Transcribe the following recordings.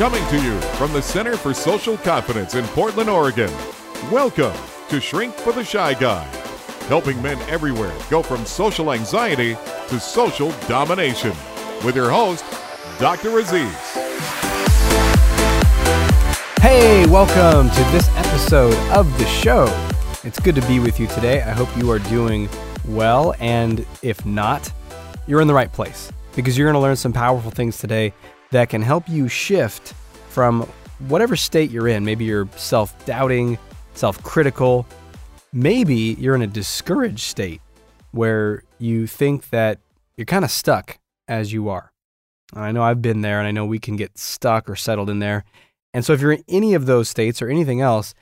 Coming to you from the Center for Social Confidence in Portland, Oregon. Welcome to Shrink for the Shy Guy, helping men everywhere go from social anxiety to social domination. With your host, Dr. Aziz. Hey, welcome to this episode of the show. It's good to be with you today. I hope you are doing well, and if not, you're in the right place because you're going to learn some powerful things today that can help you shift from whatever state you're in. Maybe you're self doubting, self critical. Maybe you're in a discouraged state where you think that you're kind of stuck as you are. I know I've been there and I know we can get stuck or settled in there. And so if you're in any of those states or anything else,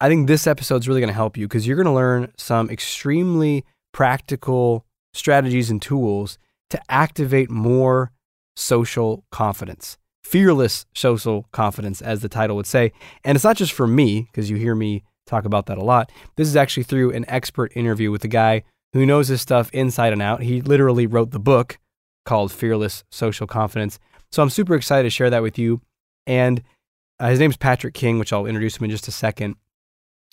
I think this episode is really going to help you because you're going to learn some extremely practical strategies and tools to activate more social confidence. Fearless social confidence, as the title would say. And it's not just for me, because you hear me talk about that a lot. This is actually through an expert interview with a guy who knows his stuff inside and out. He literally wrote the book called Fearless Social Confidence. So I'm super excited to share that with you. And uh, his name's Patrick King, which I'll introduce him in just a second.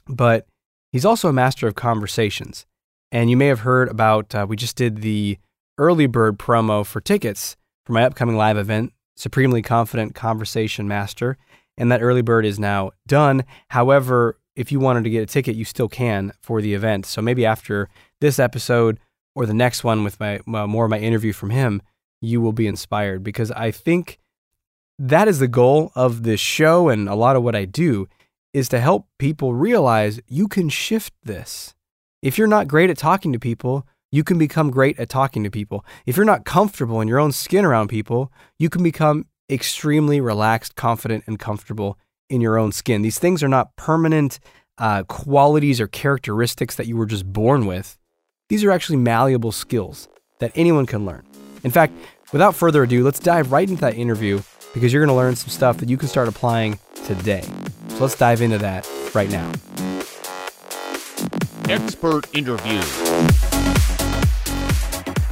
But he's also a master of conversations. And you may have heard about, uh, we just did the early bird promo for tickets for my upcoming live event, Supremely Confident Conversation Master. And that early bird is now done. However, if you wanted to get a ticket, you still can for the event. So maybe after this episode or the next one with my more of my interview from him, you will be inspired because I think that is the goal of this show and a lot of what I do is to help people realize you can shift this. If you're not great at talking to people, you can become great at talking to people. If you're not comfortable in your own skin around people, you can become extremely relaxed, confident, and comfortable in your own skin. These things are not permanent uh, qualities or characteristics that you were just born with. These are actually malleable skills that anyone can learn. In fact, without further ado, let's dive right into that interview because you're going to learn some stuff that you can start applying today. So let's dive into that right now. Expert interview.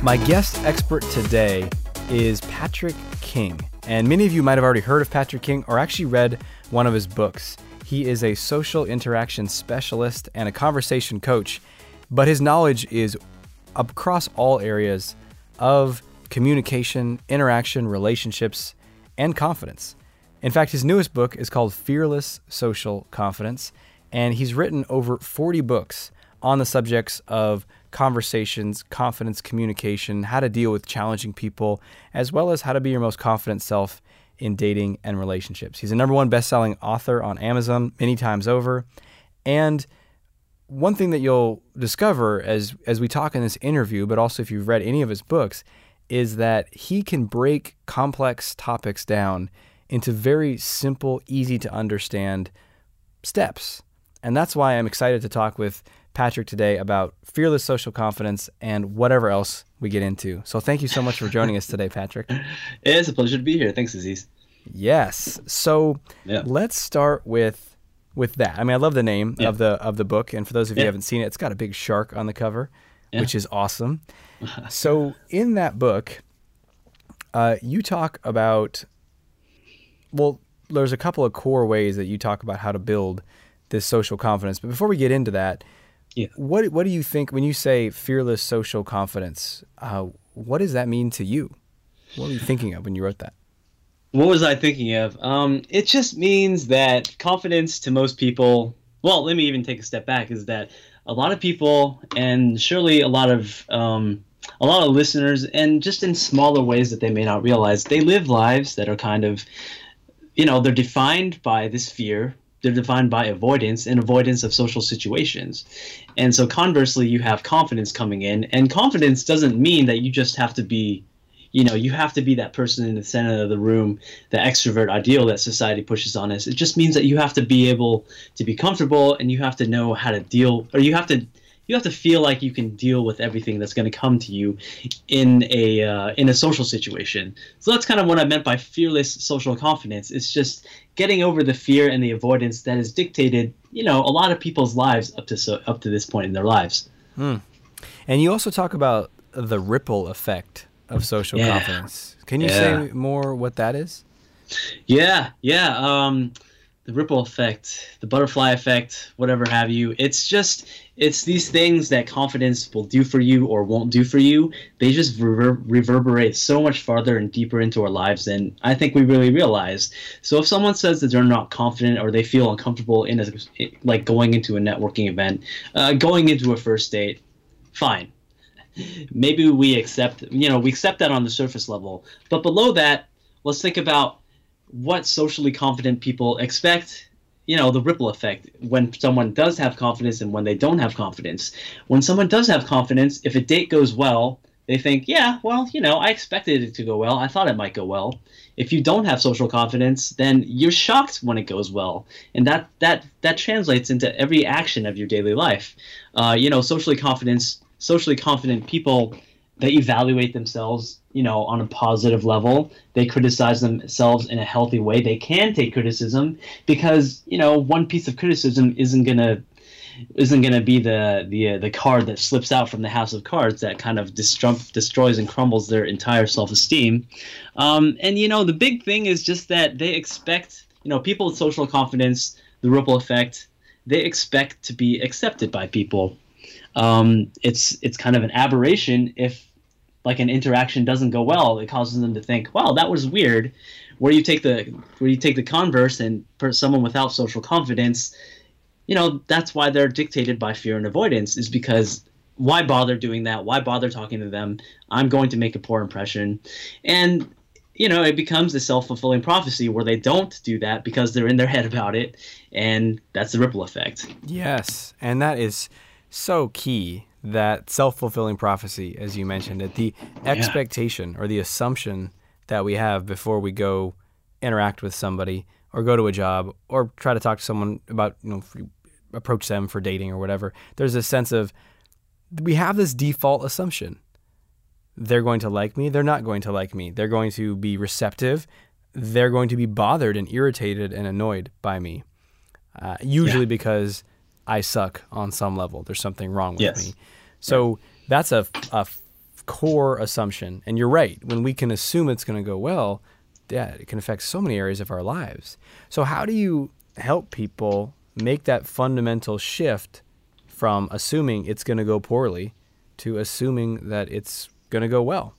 My guest expert today is Patrick King. And many of you might have already heard of Patrick King or actually read one of his books. He is a social interaction specialist and a conversation coach, but his knowledge is across all areas of communication, interaction, relationships, and confidence. In fact, his newest book is called Fearless Social Confidence, and he's written over 40 books on the subjects of conversations, confidence, communication, how to deal with challenging people, as well as how to be your most confident self in dating and relationships. He's a number one best-selling author on Amazon many times over. And one thing that you'll discover as as we talk in this interview, but also if you've read any of his books, is that he can break complex topics down into very simple, easy to understand steps. And that's why I'm excited to talk with Patrick today about fearless social confidence and whatever else we get into. So thank you so much for joining us today, Patrick. It's a pleasure to be here. Thanks, Aziz. Yes. So Yeah. let's start with with that. I mean, I love the name Yeah. of the of the book, and for those of you who haven't seen it, it's got a big shark on the cover, Yeah. which is awesome. so in that book, uh, you talk about well, there's a couple of core ways that you talk about how to build this social confidence. But before we get into that, Yeah. what what do you think when you say fearless social confidence? Uh, what does that mean to you? What were you thinking of when you wrote that? What was I thinking of? Um, it just means that confidence to most people. Well, let me even take a step back. Is that a lot of people, and surely a lot of um, a lot of listeners, and just in smaller ways that they may not realize, they live lives that are kind of, you know, they're defined by this fear. They're defined by avoidance and avoidance of social situations. And so, conversely, you have confidence coming in, and confidence doesn't mean that you just have to be you know you have to be that person in the center of the room the extrovert ideal that society pushes on us it just means that you have to be able to be comfortable and you have to know how to deal or you have to you have to feel like you can deal with everything that's going to come to you in a uh, in a social situation so that's kind of what i meant by fearless social confidence it's just getting over the fear and the avoidance that has dictated you know a lot of people's lives up to so up to this point in their lives And you also talk about the ripple effect of social Yeah. confidence. Can you Yeah. say more what that is? Yeah, yeah. Um, the ripple effect, the butterfly effect, whatever have you. It's just it's these things that confidence will do for you or won't do for you. They just rever- reverberate so much farther and deeper into our lives than I think we really realize. So if someone says that they're not confident or they feel uncomfortable in a, like going into a networking event, uh, going into a first date, fine. Maybe we accept, you know, we accept that on the surface level. But below that, let's think about what socially confident people expect you know the ripple effect when someone does have confidence and when they don't have confidence. When someone does have confidence if a date goes well they think yeah well you know i expected it to go well. I thought it might go well. If you don't have social confidence then you're shocked when it goes well. And that that that translates into every action of your daily life. Uh, you know socially confidence socially confident people they evaluate themselves, you know, on a positive level. They criticize themselves in a healthy way. They can take criticism because, you know, one piece of criticism isn't gonna isn't gonna be the the uh, the card that slips out from the house of cards that kind of destrum- destroys and crumbles their entire self esteem. Um, and you know, the big thing is just that they expect, you know, people with social confidence, the ripple effect. They expect to be accepted by people. Um, it's it's kind of an aberration if like an interaction doesn't go well, it causes them to think, "Wow, that was weird." Where you take the where you take the converse and for someone without social confidence, you know that's why they're dictated by fear and avoidance is because why bother doing that? Why bother talking to them? I'm going to make a poor impression, and you know it becomes a self fulfilling prophecy where they don't do that because they're in their head about it, and that's the ripple effect. Yes, and that is so key that self fulfilling prophecy, as you mentioned it, the expectation or the assumption that we have before we go interact with somebody or go to a job or try to talk to someone about, you know, approach them for dating or whatever. There's a sense of we have this default assumption. They're going to like me, they're not going to like me. They're going to be receptive, they're going to be bothered and irritated and annoyed by me. Uh, usually yeah. because I suck on some level. There's something wrong with yes. me. So that's a, a core assumption. And you're right. When we can assume it's going to go well, yeah, it can affect so many areas of our lives. So, how do you help people make that fundamental shift from assuming it's going to go poorly to assuming that it's going to go well?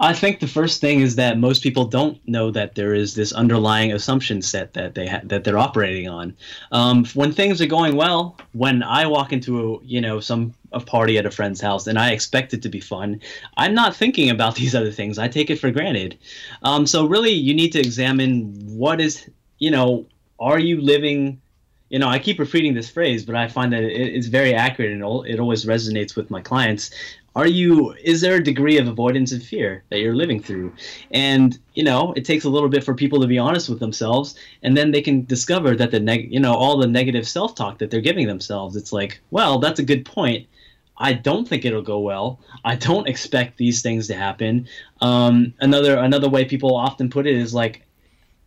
I think the first thing is that most people don't know that there is this underlying assumption set that they ha- that they're operating on. Um, when things are going well, when I walk into a, you know some a party at a friend's house and I expect it to be fun, I'm not thinking about these other things. I take it for granted. Um, so really, you need to examine what is you know are you living you know, I keep repeating this phrase, but I find that it, it's very accurate and it always resonates with my clients are you is there a degree of avoidance and fear that you're living through and you know it takes a little bit for people to be honest with themselves and then they can discover that the neg you know all the negative self-talk that they're giving themselves it's like well that's a good point I don't think it'll go well. I don't expect these things to happen. Um, another another way people often put it is like,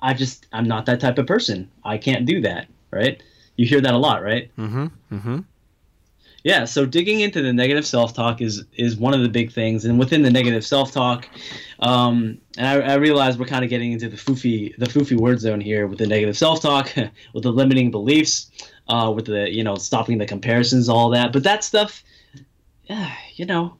I just I'm not that type of person. I can't do that. Right? You hear that a lot, right? Mm-hmm. Mm-hmm. Yeah, so digging into the negative self-talk is is one of the big things, and within the negative self-talk, um, and I, I realize we're kind of getting into the foofy the foofy word zone here with the negative self-talk, with the limiting beliefs, uh, with the you know stopping the comparisons, all that. But that stuff, yeah, you know,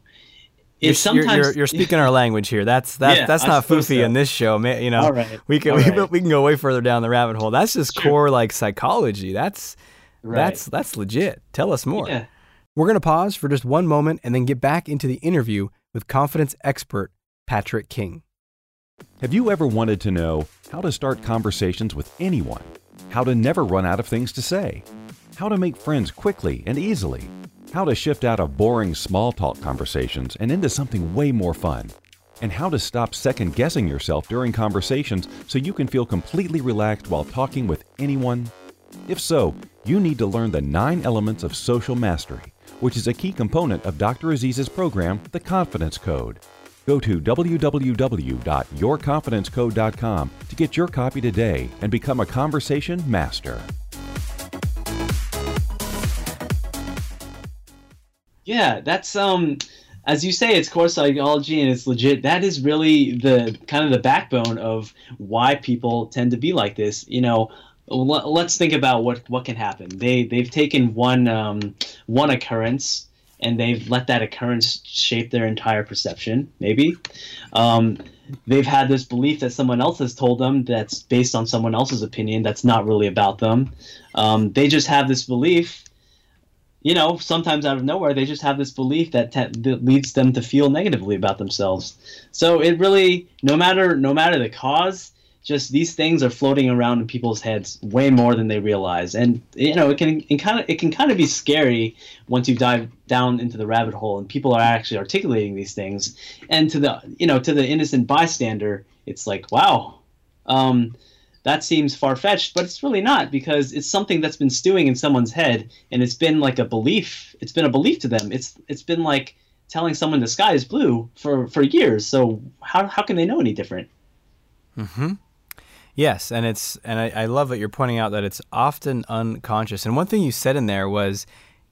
you're, sometimes you're, you're, speaking our language here. That's that's yeah, that's not foofy so. in this show. Man, you know, we can we, right. we, can go way further down the rabbit hole. That's just sure. core like psychology. That's right. that's that's legit. Tell us more. Yeah. We're going to pause for just one moment and then get back into the interview with confidence expert Patrick King. Have you ever wanted to know how to start conversations with anyone? How to never run out of things to say? How to make friends quickly and easily? How to shift out of boring small talk conversations and into something way more fun? And how to stop second guessing yourself during conversations so you can feel completely relaxed while talking with anyone? If so, you need to learn the nine elements of social mastery which is a key component of Dr. Aziz's program, The Confidence Code. Go to www.yourconfidencecode.com to get your copy today and become a conversation master. Yeah, that's um as you say, it's core psychology and it's legit. That is really the kind of the backbone of why people tend to be like this. You know, let's think about what what can happen. They they've taken one um, one occurrence and they've let that occurrence shape their entire perception. Maybe um, they've had this belief that someone else has told them that's based on someone else's opinion that's not really about them. Um, they just have this belief. You know, sometimes out of nowhere, they just have this belief that, te- that leads them to feel negatively about themselves. So it really, no matter no matter the cause, just these things are floating around in people's heads way more than they realize. And you know it can kind of it can kind of be scary once you dive down into the rabbit hole and people are actually articulating these things. And to the you know to the innocent bystander it's like wow um, that seems far-fetched but it's really not because it's something that's been stewing in someone's head and it's been like a belief it's been a belief to them. It's it's been like telling someone the sky is blue for for years. So how, how can they know any different? Mm-hmm Yes, and it's and I, I love that you're pointing out that it's often unconscious. And one thing you said in there was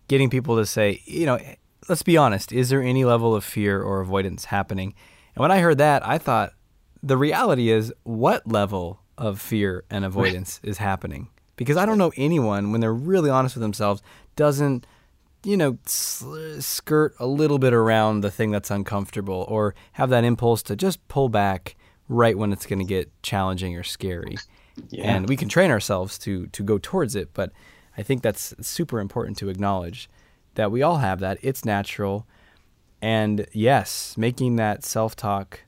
getting people to say, you know, let's be honest, is there any level of fear or avoidance happening? And when I heard that, I thought the reality is what level of fear and avoidance is happening? Because I don't know anyone when they're really honest with themselves doesn't you know, skirt a little bit around the thing that's uncomfortable or have that impulse to just pull back right when it's going to get challenging or scary. Yeah. And we can train ourselves to to go towards it, but I think that's super important to acknowledge that we all have that. It's natural. And yes, making that self-talk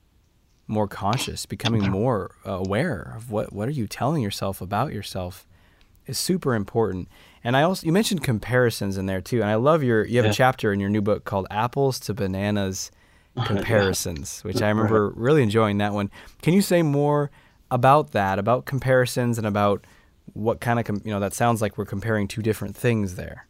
more conscious, becoming more aware of what what are you telling yourself about yourself is super important. And I also you mentioned comparisons in there too, and I love your you have yeah. a chapter in your new book called Apples to Bananas comparisons, which I remember really enjoying that one. Can you say more about that, about comparisons, and about what kind of com- you know that sounds like we're comparing two different things there?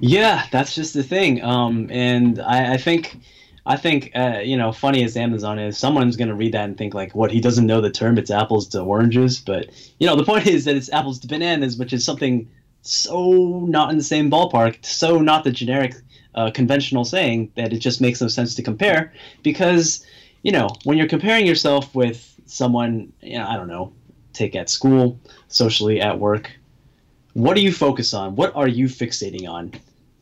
Yeah, that's just the thing. Um, and I, I think. I think uh, you know, funny as Amazon is, someone's going to read that and think like, "What? He doesn't know the term? It's apples to oranges." But you know, the point is that it's apples to bananas, which is something so not in the same ballpark, so not the generic uh, conventional saying that it just makes no sense to compare because you know when you're comparing yourself with someone you know, i don't know take at school socially at work what do you focus on? What are you fixating on?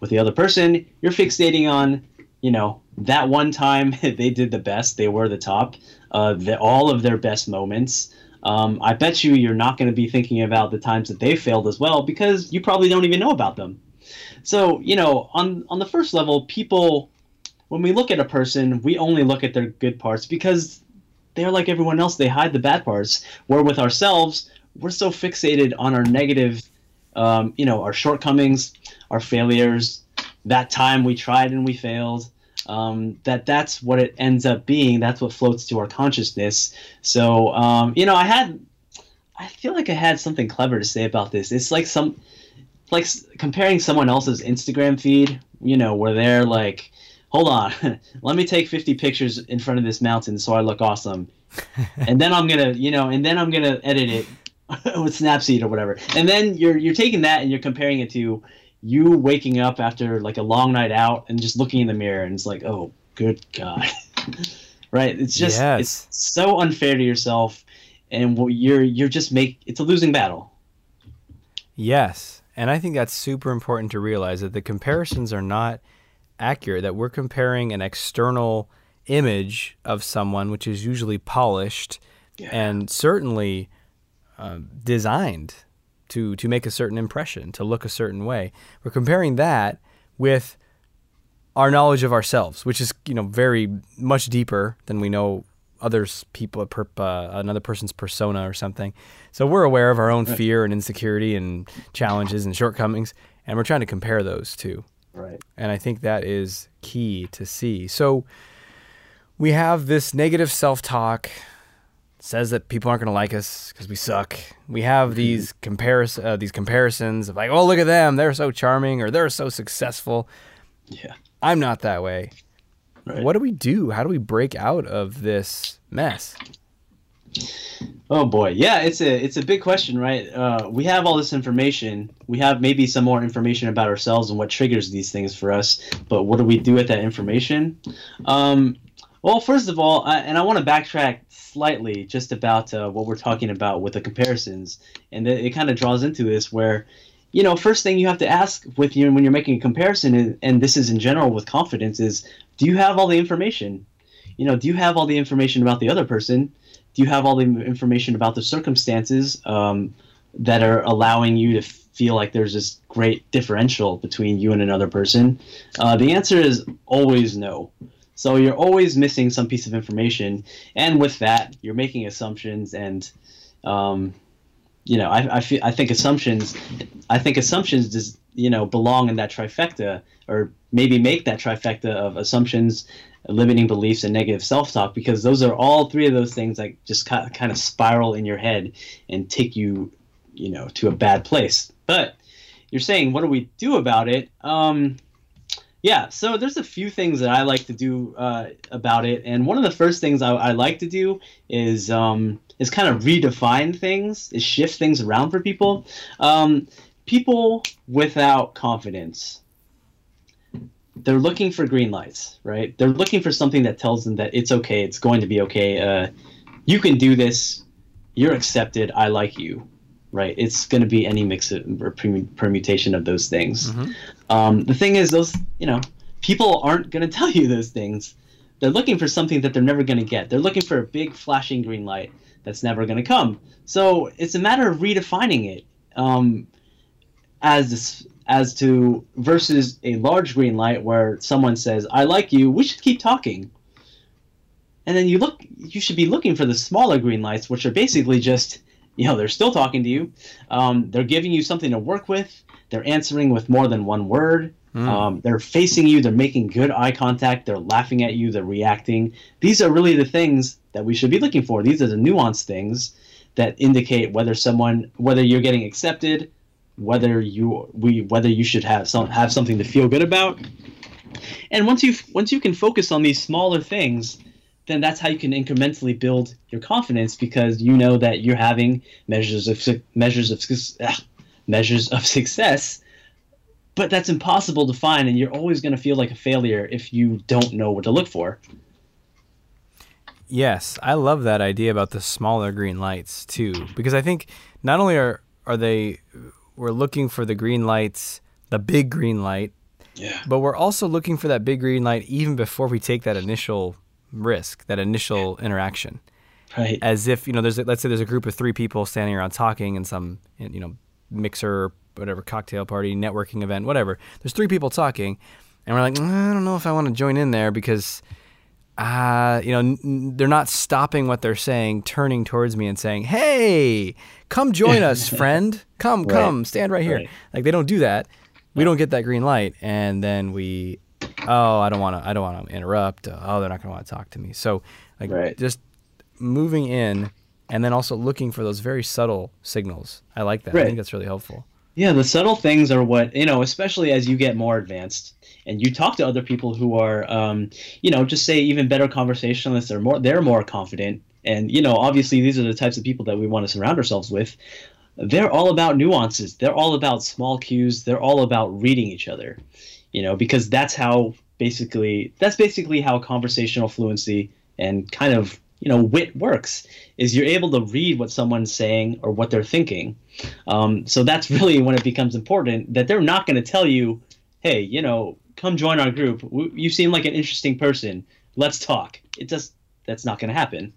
With the other person you're fixating on you know that one time they did the best they were the top uh, the, all of their best moments. Um, i bet you you're not going to be thinking about the times that they failed as well because you probably don't even know about them so, you know, on on the first level, people when we look at a person, we only look at their good parts because they're like everyone else, they hide the bad parts. Where with ourselves, we're so fixated on our negative um, you know, our shortcomings, our failures, that time we tried and we failed. Um, that that's what it ends up being. That's what floats to our consciousness. So, um, you know, I had, I feel like I had something clever to say about this. It's like some, like comparing someone else's Instagram feed, you know, where they're like, hold on, let me take 50 pictures in front of this mountain so I look awesome. and then I'm going to, you know, and then I'm going to edit it with Snapseed or whatever. And then you're you're taking that and you're comparing it to you waking up after like a long night out and just looking in the mirror and it's like, "Oh, good god." right? It's just yes. it's so unfair to yourself and you're you're just make it's a losing battle. Yes. And I think that's super important to realize that the comparisons are not accurate, that we're comparing an external image of someone, which is usually polished yeah. and certainly uh, designed to, to make a certain impression, to look a certain way. We're comparing that with our knowledge of ourselves, which is you know very much deeper than we know others people uh, another person's persona or something. So we're aware of our own right. fear and insecurity and challenges and shortcomings, and we're trying to compare those two. Right. And I think that is key to see. So we have this negative self-talk says that people aren't going to like us because we suck. We have these comparis- uh, these comparisons of like, oh, look at them, they're so charming or they're so successful. Yeah. I'm not that way. Right. What do we do? How do we break out of this mess? Oh boy, yeah, it's a it's a big question, right? Uh, we have all this information. We have maybe some more information about ourselves and what triggers these things for us. But what do we do with that information? Um, well, first of all, I, and I want to backtrack slightly just about uh, what we're talking about with the comparisons, and it, it kind of draws into this where, you know, first thing you have to ask with you when you're making a comparison, and, and this is in general with confidence, is do you have all the information? You know, do you have all the information about the other person? do you have all the information about the circumstances um, that are allowing you to feel like there's this great differential between you and another person? Uh, the answer is always no. So you're always missing some piece of information, and with that, you're making assumptions, and um, you know, I, I, feel, I think assumptions, I think assumptions does you know belong in that trifecta, or maybe make that trifecta of assumptions, limiting beliefs and negative self-talk because those are all three of those things that just kind of spiral in your head and take you you know to a bad place. But you're saying what do we do about it? Um, yeah so there's a few things that i like to do uh, about it. And one of the first things i, I like to do is um, is kind of redefine things is shift things around for people um, people without confidence they're looking for green lights, right? They're looking for something that tells them that it's okay, it's going to be okay. Uh, you can do this. You're accepted. I like you, right? It's going to be any mix of, or permutation of those things. Mm-hmm. Um, the thing is, those you know, people aren't going to tell you those things. They're looking for something that they're never going to get. They're looking for a big flashing green light that's never going to come. So it's a matter of redefining it um, as as to versus a large green light where someone says, I like you, we should keep talking. And then you look, you should be looking for the smaller green lights, which are basically just, you know, they're still talking to you. Um, they're giving you something to work with. They're answering with more than one word. Mm. Um, they're facing you. They're making good eye contact. They're laughing at you. They're reacting. These are really the things that we should be looking for. These are the nuanced things that indicate whether someone, whether you're getting accepted, whether you we whether you should have some have something to feel good about. And once you once you can focus on these smaller things, then that's how you can incrementally build your confidence because you know that you're having measures of measures of ugh, measures of success. But that's impossible to find, and you're always going to feel like a failure if you don't know what to look for. Yes, I love that idea about the smaller green lights too, because I think not only are are they we're looking for the green lights, the big green light. Yeah. But we're also looking for that big green light even before we take that initial risk, that initial interaction. Right. As if, you know, there's a, let's say there's a group of 3 people standing around talking in some, you know, mixer, whatever, cocktail party, networking event, whatever. There's 3 people talking and we're like, mm, I don't know if I want to join in there because uh, you know, n- they're not stopping what they're saying, turning towards me and saying, "Hey, come join us, friend. Come, right. come, stand right here." Right. Like they don't do that. We don't get that green light, and then we, oh, I don't want to, I don't want to interrupt. oh, they're not going to want to talk to me. So, like, right. just moving in, and then also looking for those very subtle signals. I like that. I think that's really helpful. Yeah, the subtle things are what you know, especially as you get more advanced and you talk to other people who are, um, you know, just say even better conversationalists or more, they're more confident. And you know, obviously, these are the types of people that we want to surround ourselves with. They're all about nuances. They're all about small cues. They're all about reading each other. You know, because that's how basically that's basically how conversational fluency and kind of you know wit works is you're able to read what someone's saying or what they're thinking um, so that's really when it becomes important that they're not going to tell you hey you know come join our group. You seem like an interesting person. Let's talk. It just that's not going to happen.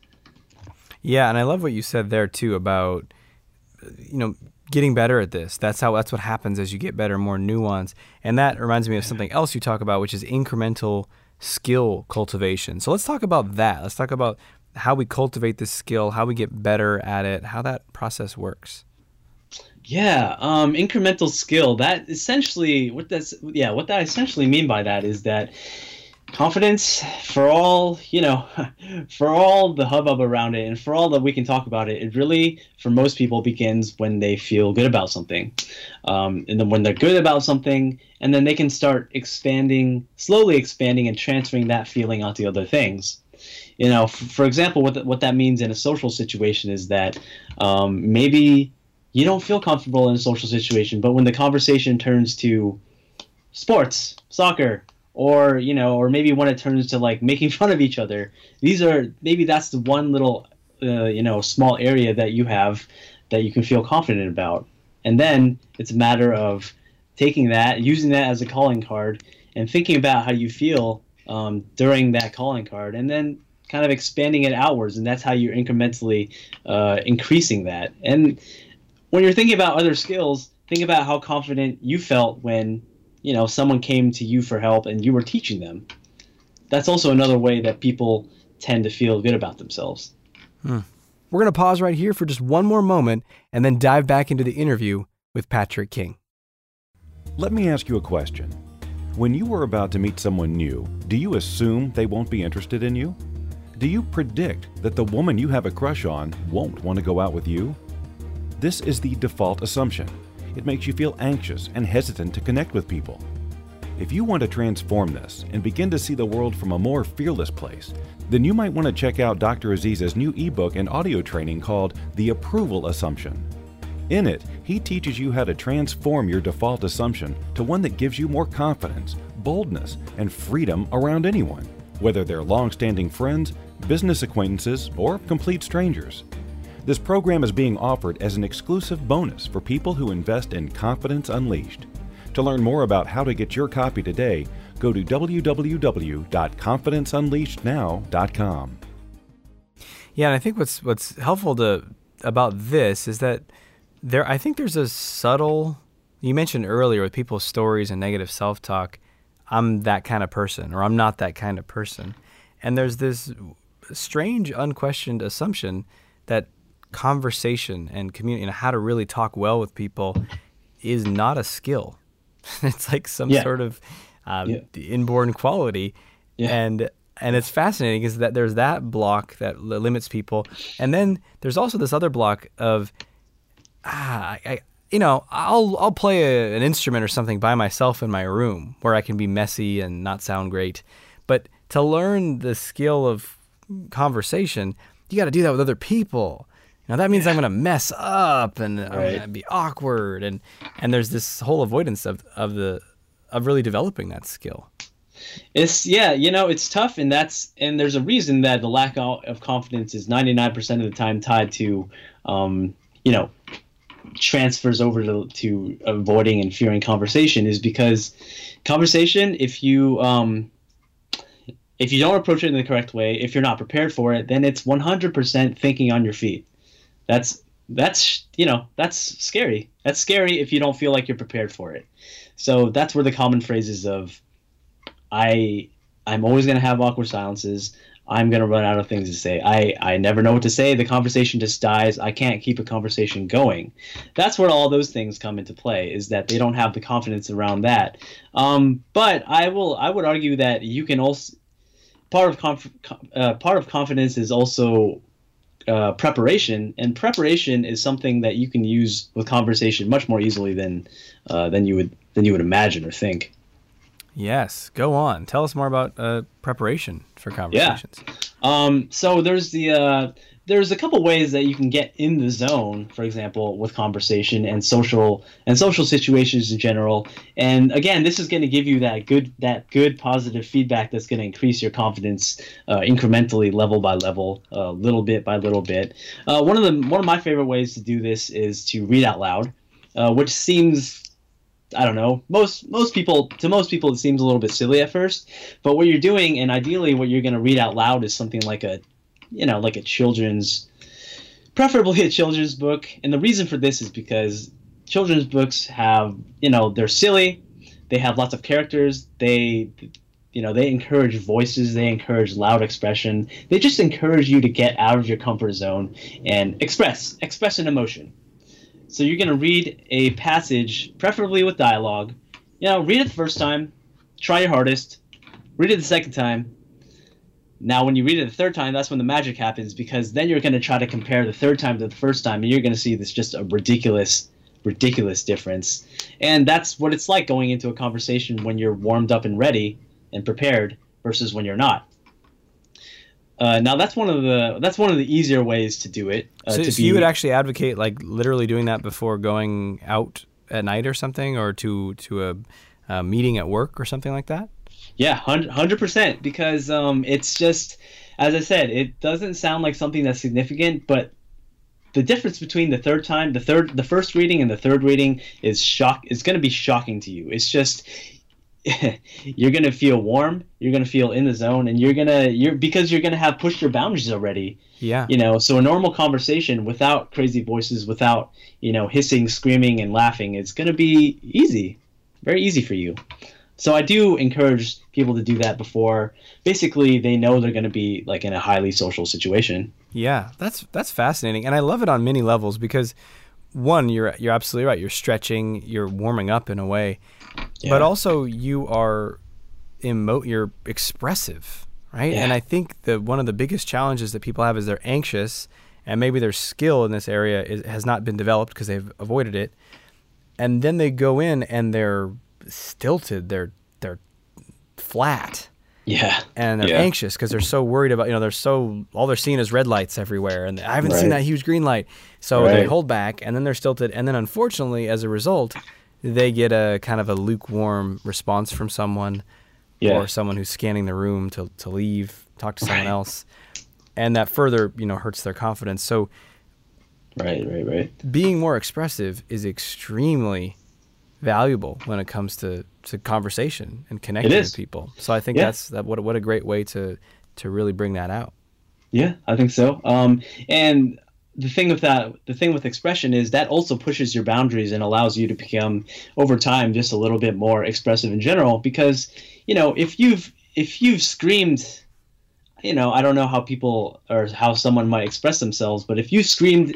Yeah, and I love what you said there too about you know getting better at this. That's how that's what happens as you get better, more nuance. And that reminds me of something else you talk about, which is incremental skill cultivation. So let's talk about that. Let's talk about how we cultivate this skill, how we get better at it, how that process works. Yeah, um, incremental skill. That essentially what that's yeah what that essentially mean by that is that confidence for all you know for all the hubbub around it and for all that we can talk about it it really for most people begins when they feel good about something um, and then when they're good about something and then they can start expanding slowly expanding and transferring that feeling onto other things. You know, f- for example, what th- what that means in a social situation is that um, maybe you don't feel comfortable in a social situation, but when the conversation turns to sports, soccer, or you know, or maybe when it turns to like making fun of each other, these are maybe that's the one little uh, you know small area that you have that you can feel confident about, and then it's a matter of taking that, using that as a calling card, and thinking about how you feel um, during that calling card, and then kind of expanding it outwards, and that's how you're incrementally uh, increasing that. And when you're thinking about other skills, think about how confident you felt when you know someone came to you for help and you were teaching them. That's also another way that people tend to feel good about themselves. Hmm. We're going to pause right here for just one more moment and then dive back into the interview with Patrick King. Let me ask you a question. When you are about to meet someone new, do you assume they won't be interested in you? Do you predict that the woman you have a crush on won't want to go out with you? This is the default assumption. It makes you feel anxious and hesitant to connect with people. If you want to transform this and begin to see the world from a more fearless place, then you might want to check out Dr. Aziz's new ebook and audio training called The Approval Assumption. In it, he teaches you how to transform your default assumption to one that gives you more confidence, boldness, and freedom around anyone, whether they're long standing friends, business acquaintances, or complete strangers. This program is being offered as an exclusive bonus for people who invest in Confidence Unleashed. To learn more about how to get your copy today, go to www.confidenceunleashednow.com. Yeah, and I think what's what's helpful to about this is that there I think there's a subtle you mentioned earlier with people's stories and negative self-talk, I'm that kind of person or I'm not that kind of person. And there's this strange unquestioned assumption that conversation and community and how to really talk well with people is not a skill. it's like some Yeah. sort of um, Yeah. inborn quality, Yeah. and and it's fascinating is that there's that block that li- limits people, and then there's also this other block of ah, I, I you know I'll I'll play a, an instrument or something by myself in my room where I can be messy and not sound great, but to learn the skill of conversation, you got to do that with other people. Now that means I'm going to mess up and I'm going to be awkward and and there's this whole avoidance of of the of really developing that skill. It's yeah, you know, it's tough, and that's and there's a reason that the lack of of confidence is 99% of the time tied to, um, you know, transfers over to, to avoiding and fearing conversation is because conversation, if you um, if you don't approach it in the correct way, if you're not prepared for it, then it's 100% thinking on your feet. That's that's you know that's scary. That's scary if you don't feel like you're prepared for it. So that's where the common phrases of I I'm always gonna have awkward silences. I'm gonna run out of things to say. I I never know what to say. The conversation just dies. I can't keep a conversation going. That's where all those things come into play. Is that they don't have the confidence around that. Um, but I will I would argue that you can also part of conf, uh, part of confidence is also uh, preparation, and preparation is something that you can use with conversation much more easily than uh, than you would than you would imagine or think. Yes, go on. Tell us more about uh, preparation for conversations. Um, so there's the uh, there's a couple ways that you can get in the zone, for example, with conversation and social and social situations in general. And again, this is going to give you that good that good positive feedback that's going to increase your confidence uh, incrementally, level by level, uh, little bit by little bit. Uh, one of the one of my favorite ways to do this is to read out loud, uh, which seems I don't know. Most most people to most people it seems a little bit silly at first, but what you're doing and ideally what you're going to read out loud is something like a you know, like a children's preferably a children's book. And the reason for this is because children's books have, you know, they're silly, they have lots of characters, they you know, they encourage voices, they encourage loud expression. They just encourage you to get out of your comfort zone and express, express an emotion. So you're going to read a passage, preferably with dialogue. You know, read it the first time, try your hardest. Read it the second time. Now, when you read it the third time, that's when the magic happens because then you're going to try to compare the third time to the first time, and you're going to see this just a ridiculous, ridiculous difference. And that's what it's like going into a conversation when you're warmed up and ready and prepared versus when you're not. Uh, now that's one of the that's one of the easier ways to do it. Uh, so, so you would actually advocate like literally doing that before going out at night or something, or to to a, a meeting at work or something like that. Yeah, hundred percent. Because um, it's just, as I said, it doesn't sound like something that's significant, but the difference between the third time, the third, the first reading and the third reading is shock. It's going to be shocking to you. It's just you're going to feel warm. You're going to feel in the zone, and you're gonna you're because you're going to have pushed your boundaries already. Yeah. You know, so a normal conversation without crazy voices, without you know hissing, screaming, and laughing, it's going to be easy, very easy for you. So I do encourage people to do that before basically they know they're going to be like in a highly social situation. Yeah, that's that's fascinating, and I love it on many levels because one, you're you're absolutely right. You're stretching, you're warming up in a way, yeah. but also you are emo- you're expressive, right? Yeah. And I think that one of the biggest challenges that people have is they're anxious, and maybe their skill in this area is, has not been developed because they've avoided it, and then they go in and they're stilted. They're they're flat. Yeah. And they're yeah. anxious because they're so worried about, you know, they're so, all they're seeing is red lights everywhere. And I haven't right. seen that huge green light. So right. they hold back and then they're stilted. And then unfortunately, as a result, they get a kind of a lukewarm response from someone yeah. or someone who's scanning the room to, to leave, talk to someone right. else. And that further, you know, hurts their confidence. So, right, right, right. Being more expressive is extremely valuable when it comes to, to conversation and connecting with people. So I think yeah. that's that what what a great way to to really bring that out. Yeah, I think so. Um, and the thing with that, the thing with expression is that also pushes your boundaries and allows you to become over time just a little bit more expressive in general. Because you know, if you've if you've screamed, you know, I don't know how people or how someone might express themselves, but if you screamed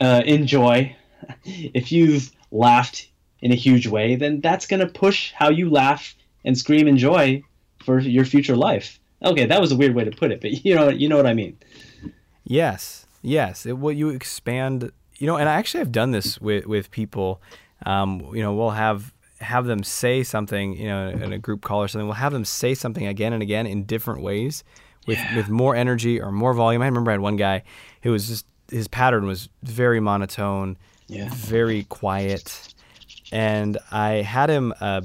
uh, in joy, if you've laughed in a huge way, then that's going to push how you laugh and scream and joy for your future life. Okay, that was a weird way to put it, but you know, you know what I mean. Yes, yes. It, will you expand, you know, and I actually have done this with with people. Um, you know, we'll have have them say something, you know, in a group call or something. We'll have them say something again and again in different ways, with yeah. with more energy or more volume. I remember I had one guy who was just his pattern was very monotone, yeah. very quiet and I had him uh,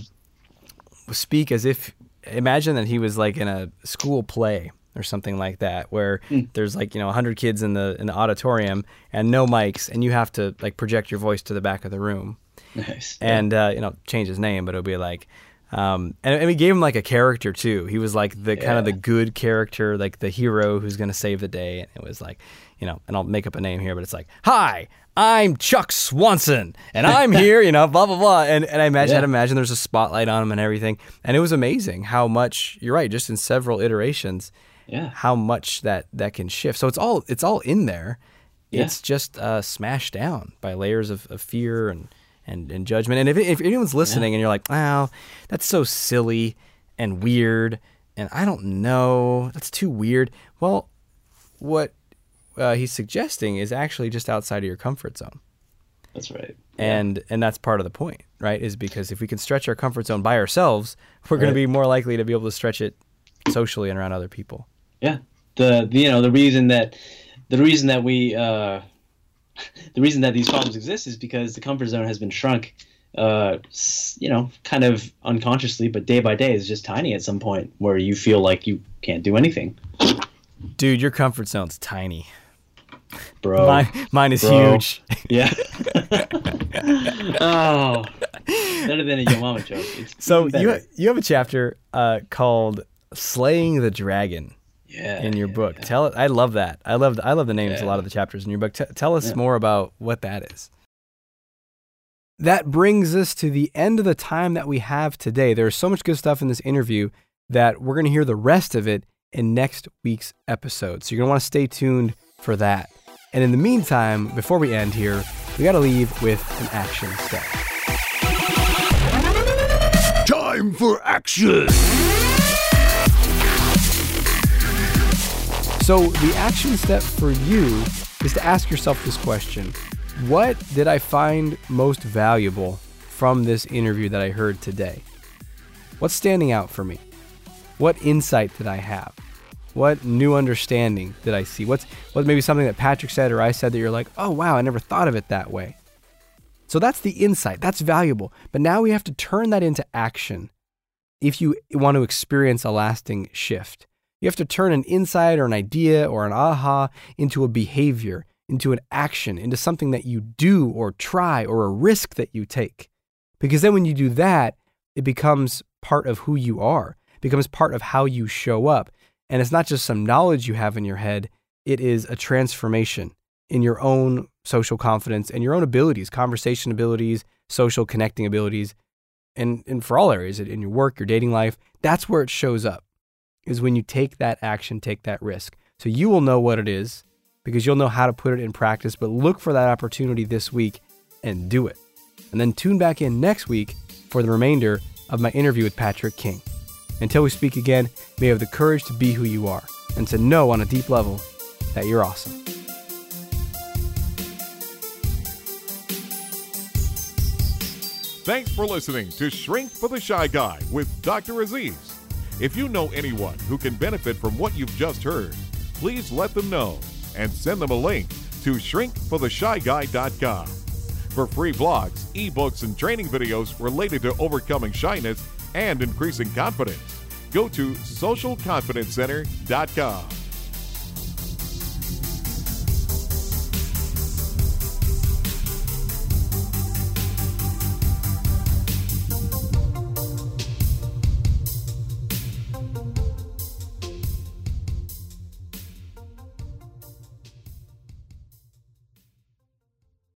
speak as if imagine that he was like in a school play or something like that where mm. there's like you know 100 kids in the in the auditorium and no mics and you have to like project your voice to the back of the room nice and uh, you know change his name but it'll be like um, and, and, we gave him like a character too he was like the yeah. kind of the good character like the hero who's going to save the day and it was like you know and i'll make up a name here but it's like hi I'm Chuck Swanson and I'm here, you know, blah, blah, blah. And, and I imagine, yeah. I'd imagine there's a spotlight on him and everything. And it was amazing how much, you're right, just in several iterations, yeah. how much that, that can shift. So it's all, it's all in there. Yeah. It's just uh, smashed down by layers of, of fear and, and, and judgment. And if, if anyone's listening yeah. and you're like, wow, that's so silly and weird and I don't know, that's too weird. Well, what uh, he's suggesting is actually just outside of your comfort zone. That's right. And yeah. and that's part of the point, right? Is because if we can stretch our comfort zone by ourselves, we're right. going to be more likely to be able to stretch it socially and around other people. Yeah. The, the you know the reason that the reason that we uh, the reason that these problems exist is because the comfort zone has been shrunk uh, you know, kind of unconsciously, but day by day is just tiny at some point where you feel like you can't do anything. Dude, your comfort zone's tiny bro. Mine, mine is bro. huge. Yeah. oh, better than a Yo Mama joke. It's so you you have a chapter uh, called "Slaying the Dragon." Yeah, in your yeah, book, yeah. tell it. I love that. I love I love the names yeah. a lot of the chapters in your book. T- tell us more about what that is. That brings us to the end of the time that we have today. There's so much good stuff in this interview that we're going to hear the rest of it in next week's episode. So you're going to want to stay tuned for that. And in the meantime, before we end here, we got to leave with an action step. Time for action! So, the action step for you is to ask yourself this question What did I find most valuable from this interview that I heard today? What's standing out for me? What insight did I have? What new understanding did I see? What's what maybe something that Patrick said or I said that you're like, oh wow, I never thought of it that way. So that's the insight. That's valuable. But now we have to turn that into action if you want to experience a lasting shift. You have to turn an insight or an idea or an aha into a behavior, into an action, into something that you do or try or a risk that you take. Because then when you do that, it becomes part of who you are, becomes part of how you show up. And it's not just some knowledge you have in your head, it is a transformation in your own social confidence and your own abilities, conversation abilities, social connecting abilities, and, and for all areas in your work, your dating life. That's where it shows up, is when you take that action, take that risk. So you will know what it is because you'll know how to put it in practice, but look for that opportunity this week and do it. And then tune back in next week for the remainder of my interview with Patrick King. Until we speak again, may you have the courage to be who you are and to know on a deep level that you're awesome. Thanks for listening to Shrink for the Shy Guy with Dr. Aziz. If you know anyone who can benefit from what you've just heard, please let them know and send them a link to shrinkfortheshyguy.com. For free blogs, ebooks, and training videos related to overcoming shyness and increasing confidence, go to socialconfidencecenter.com.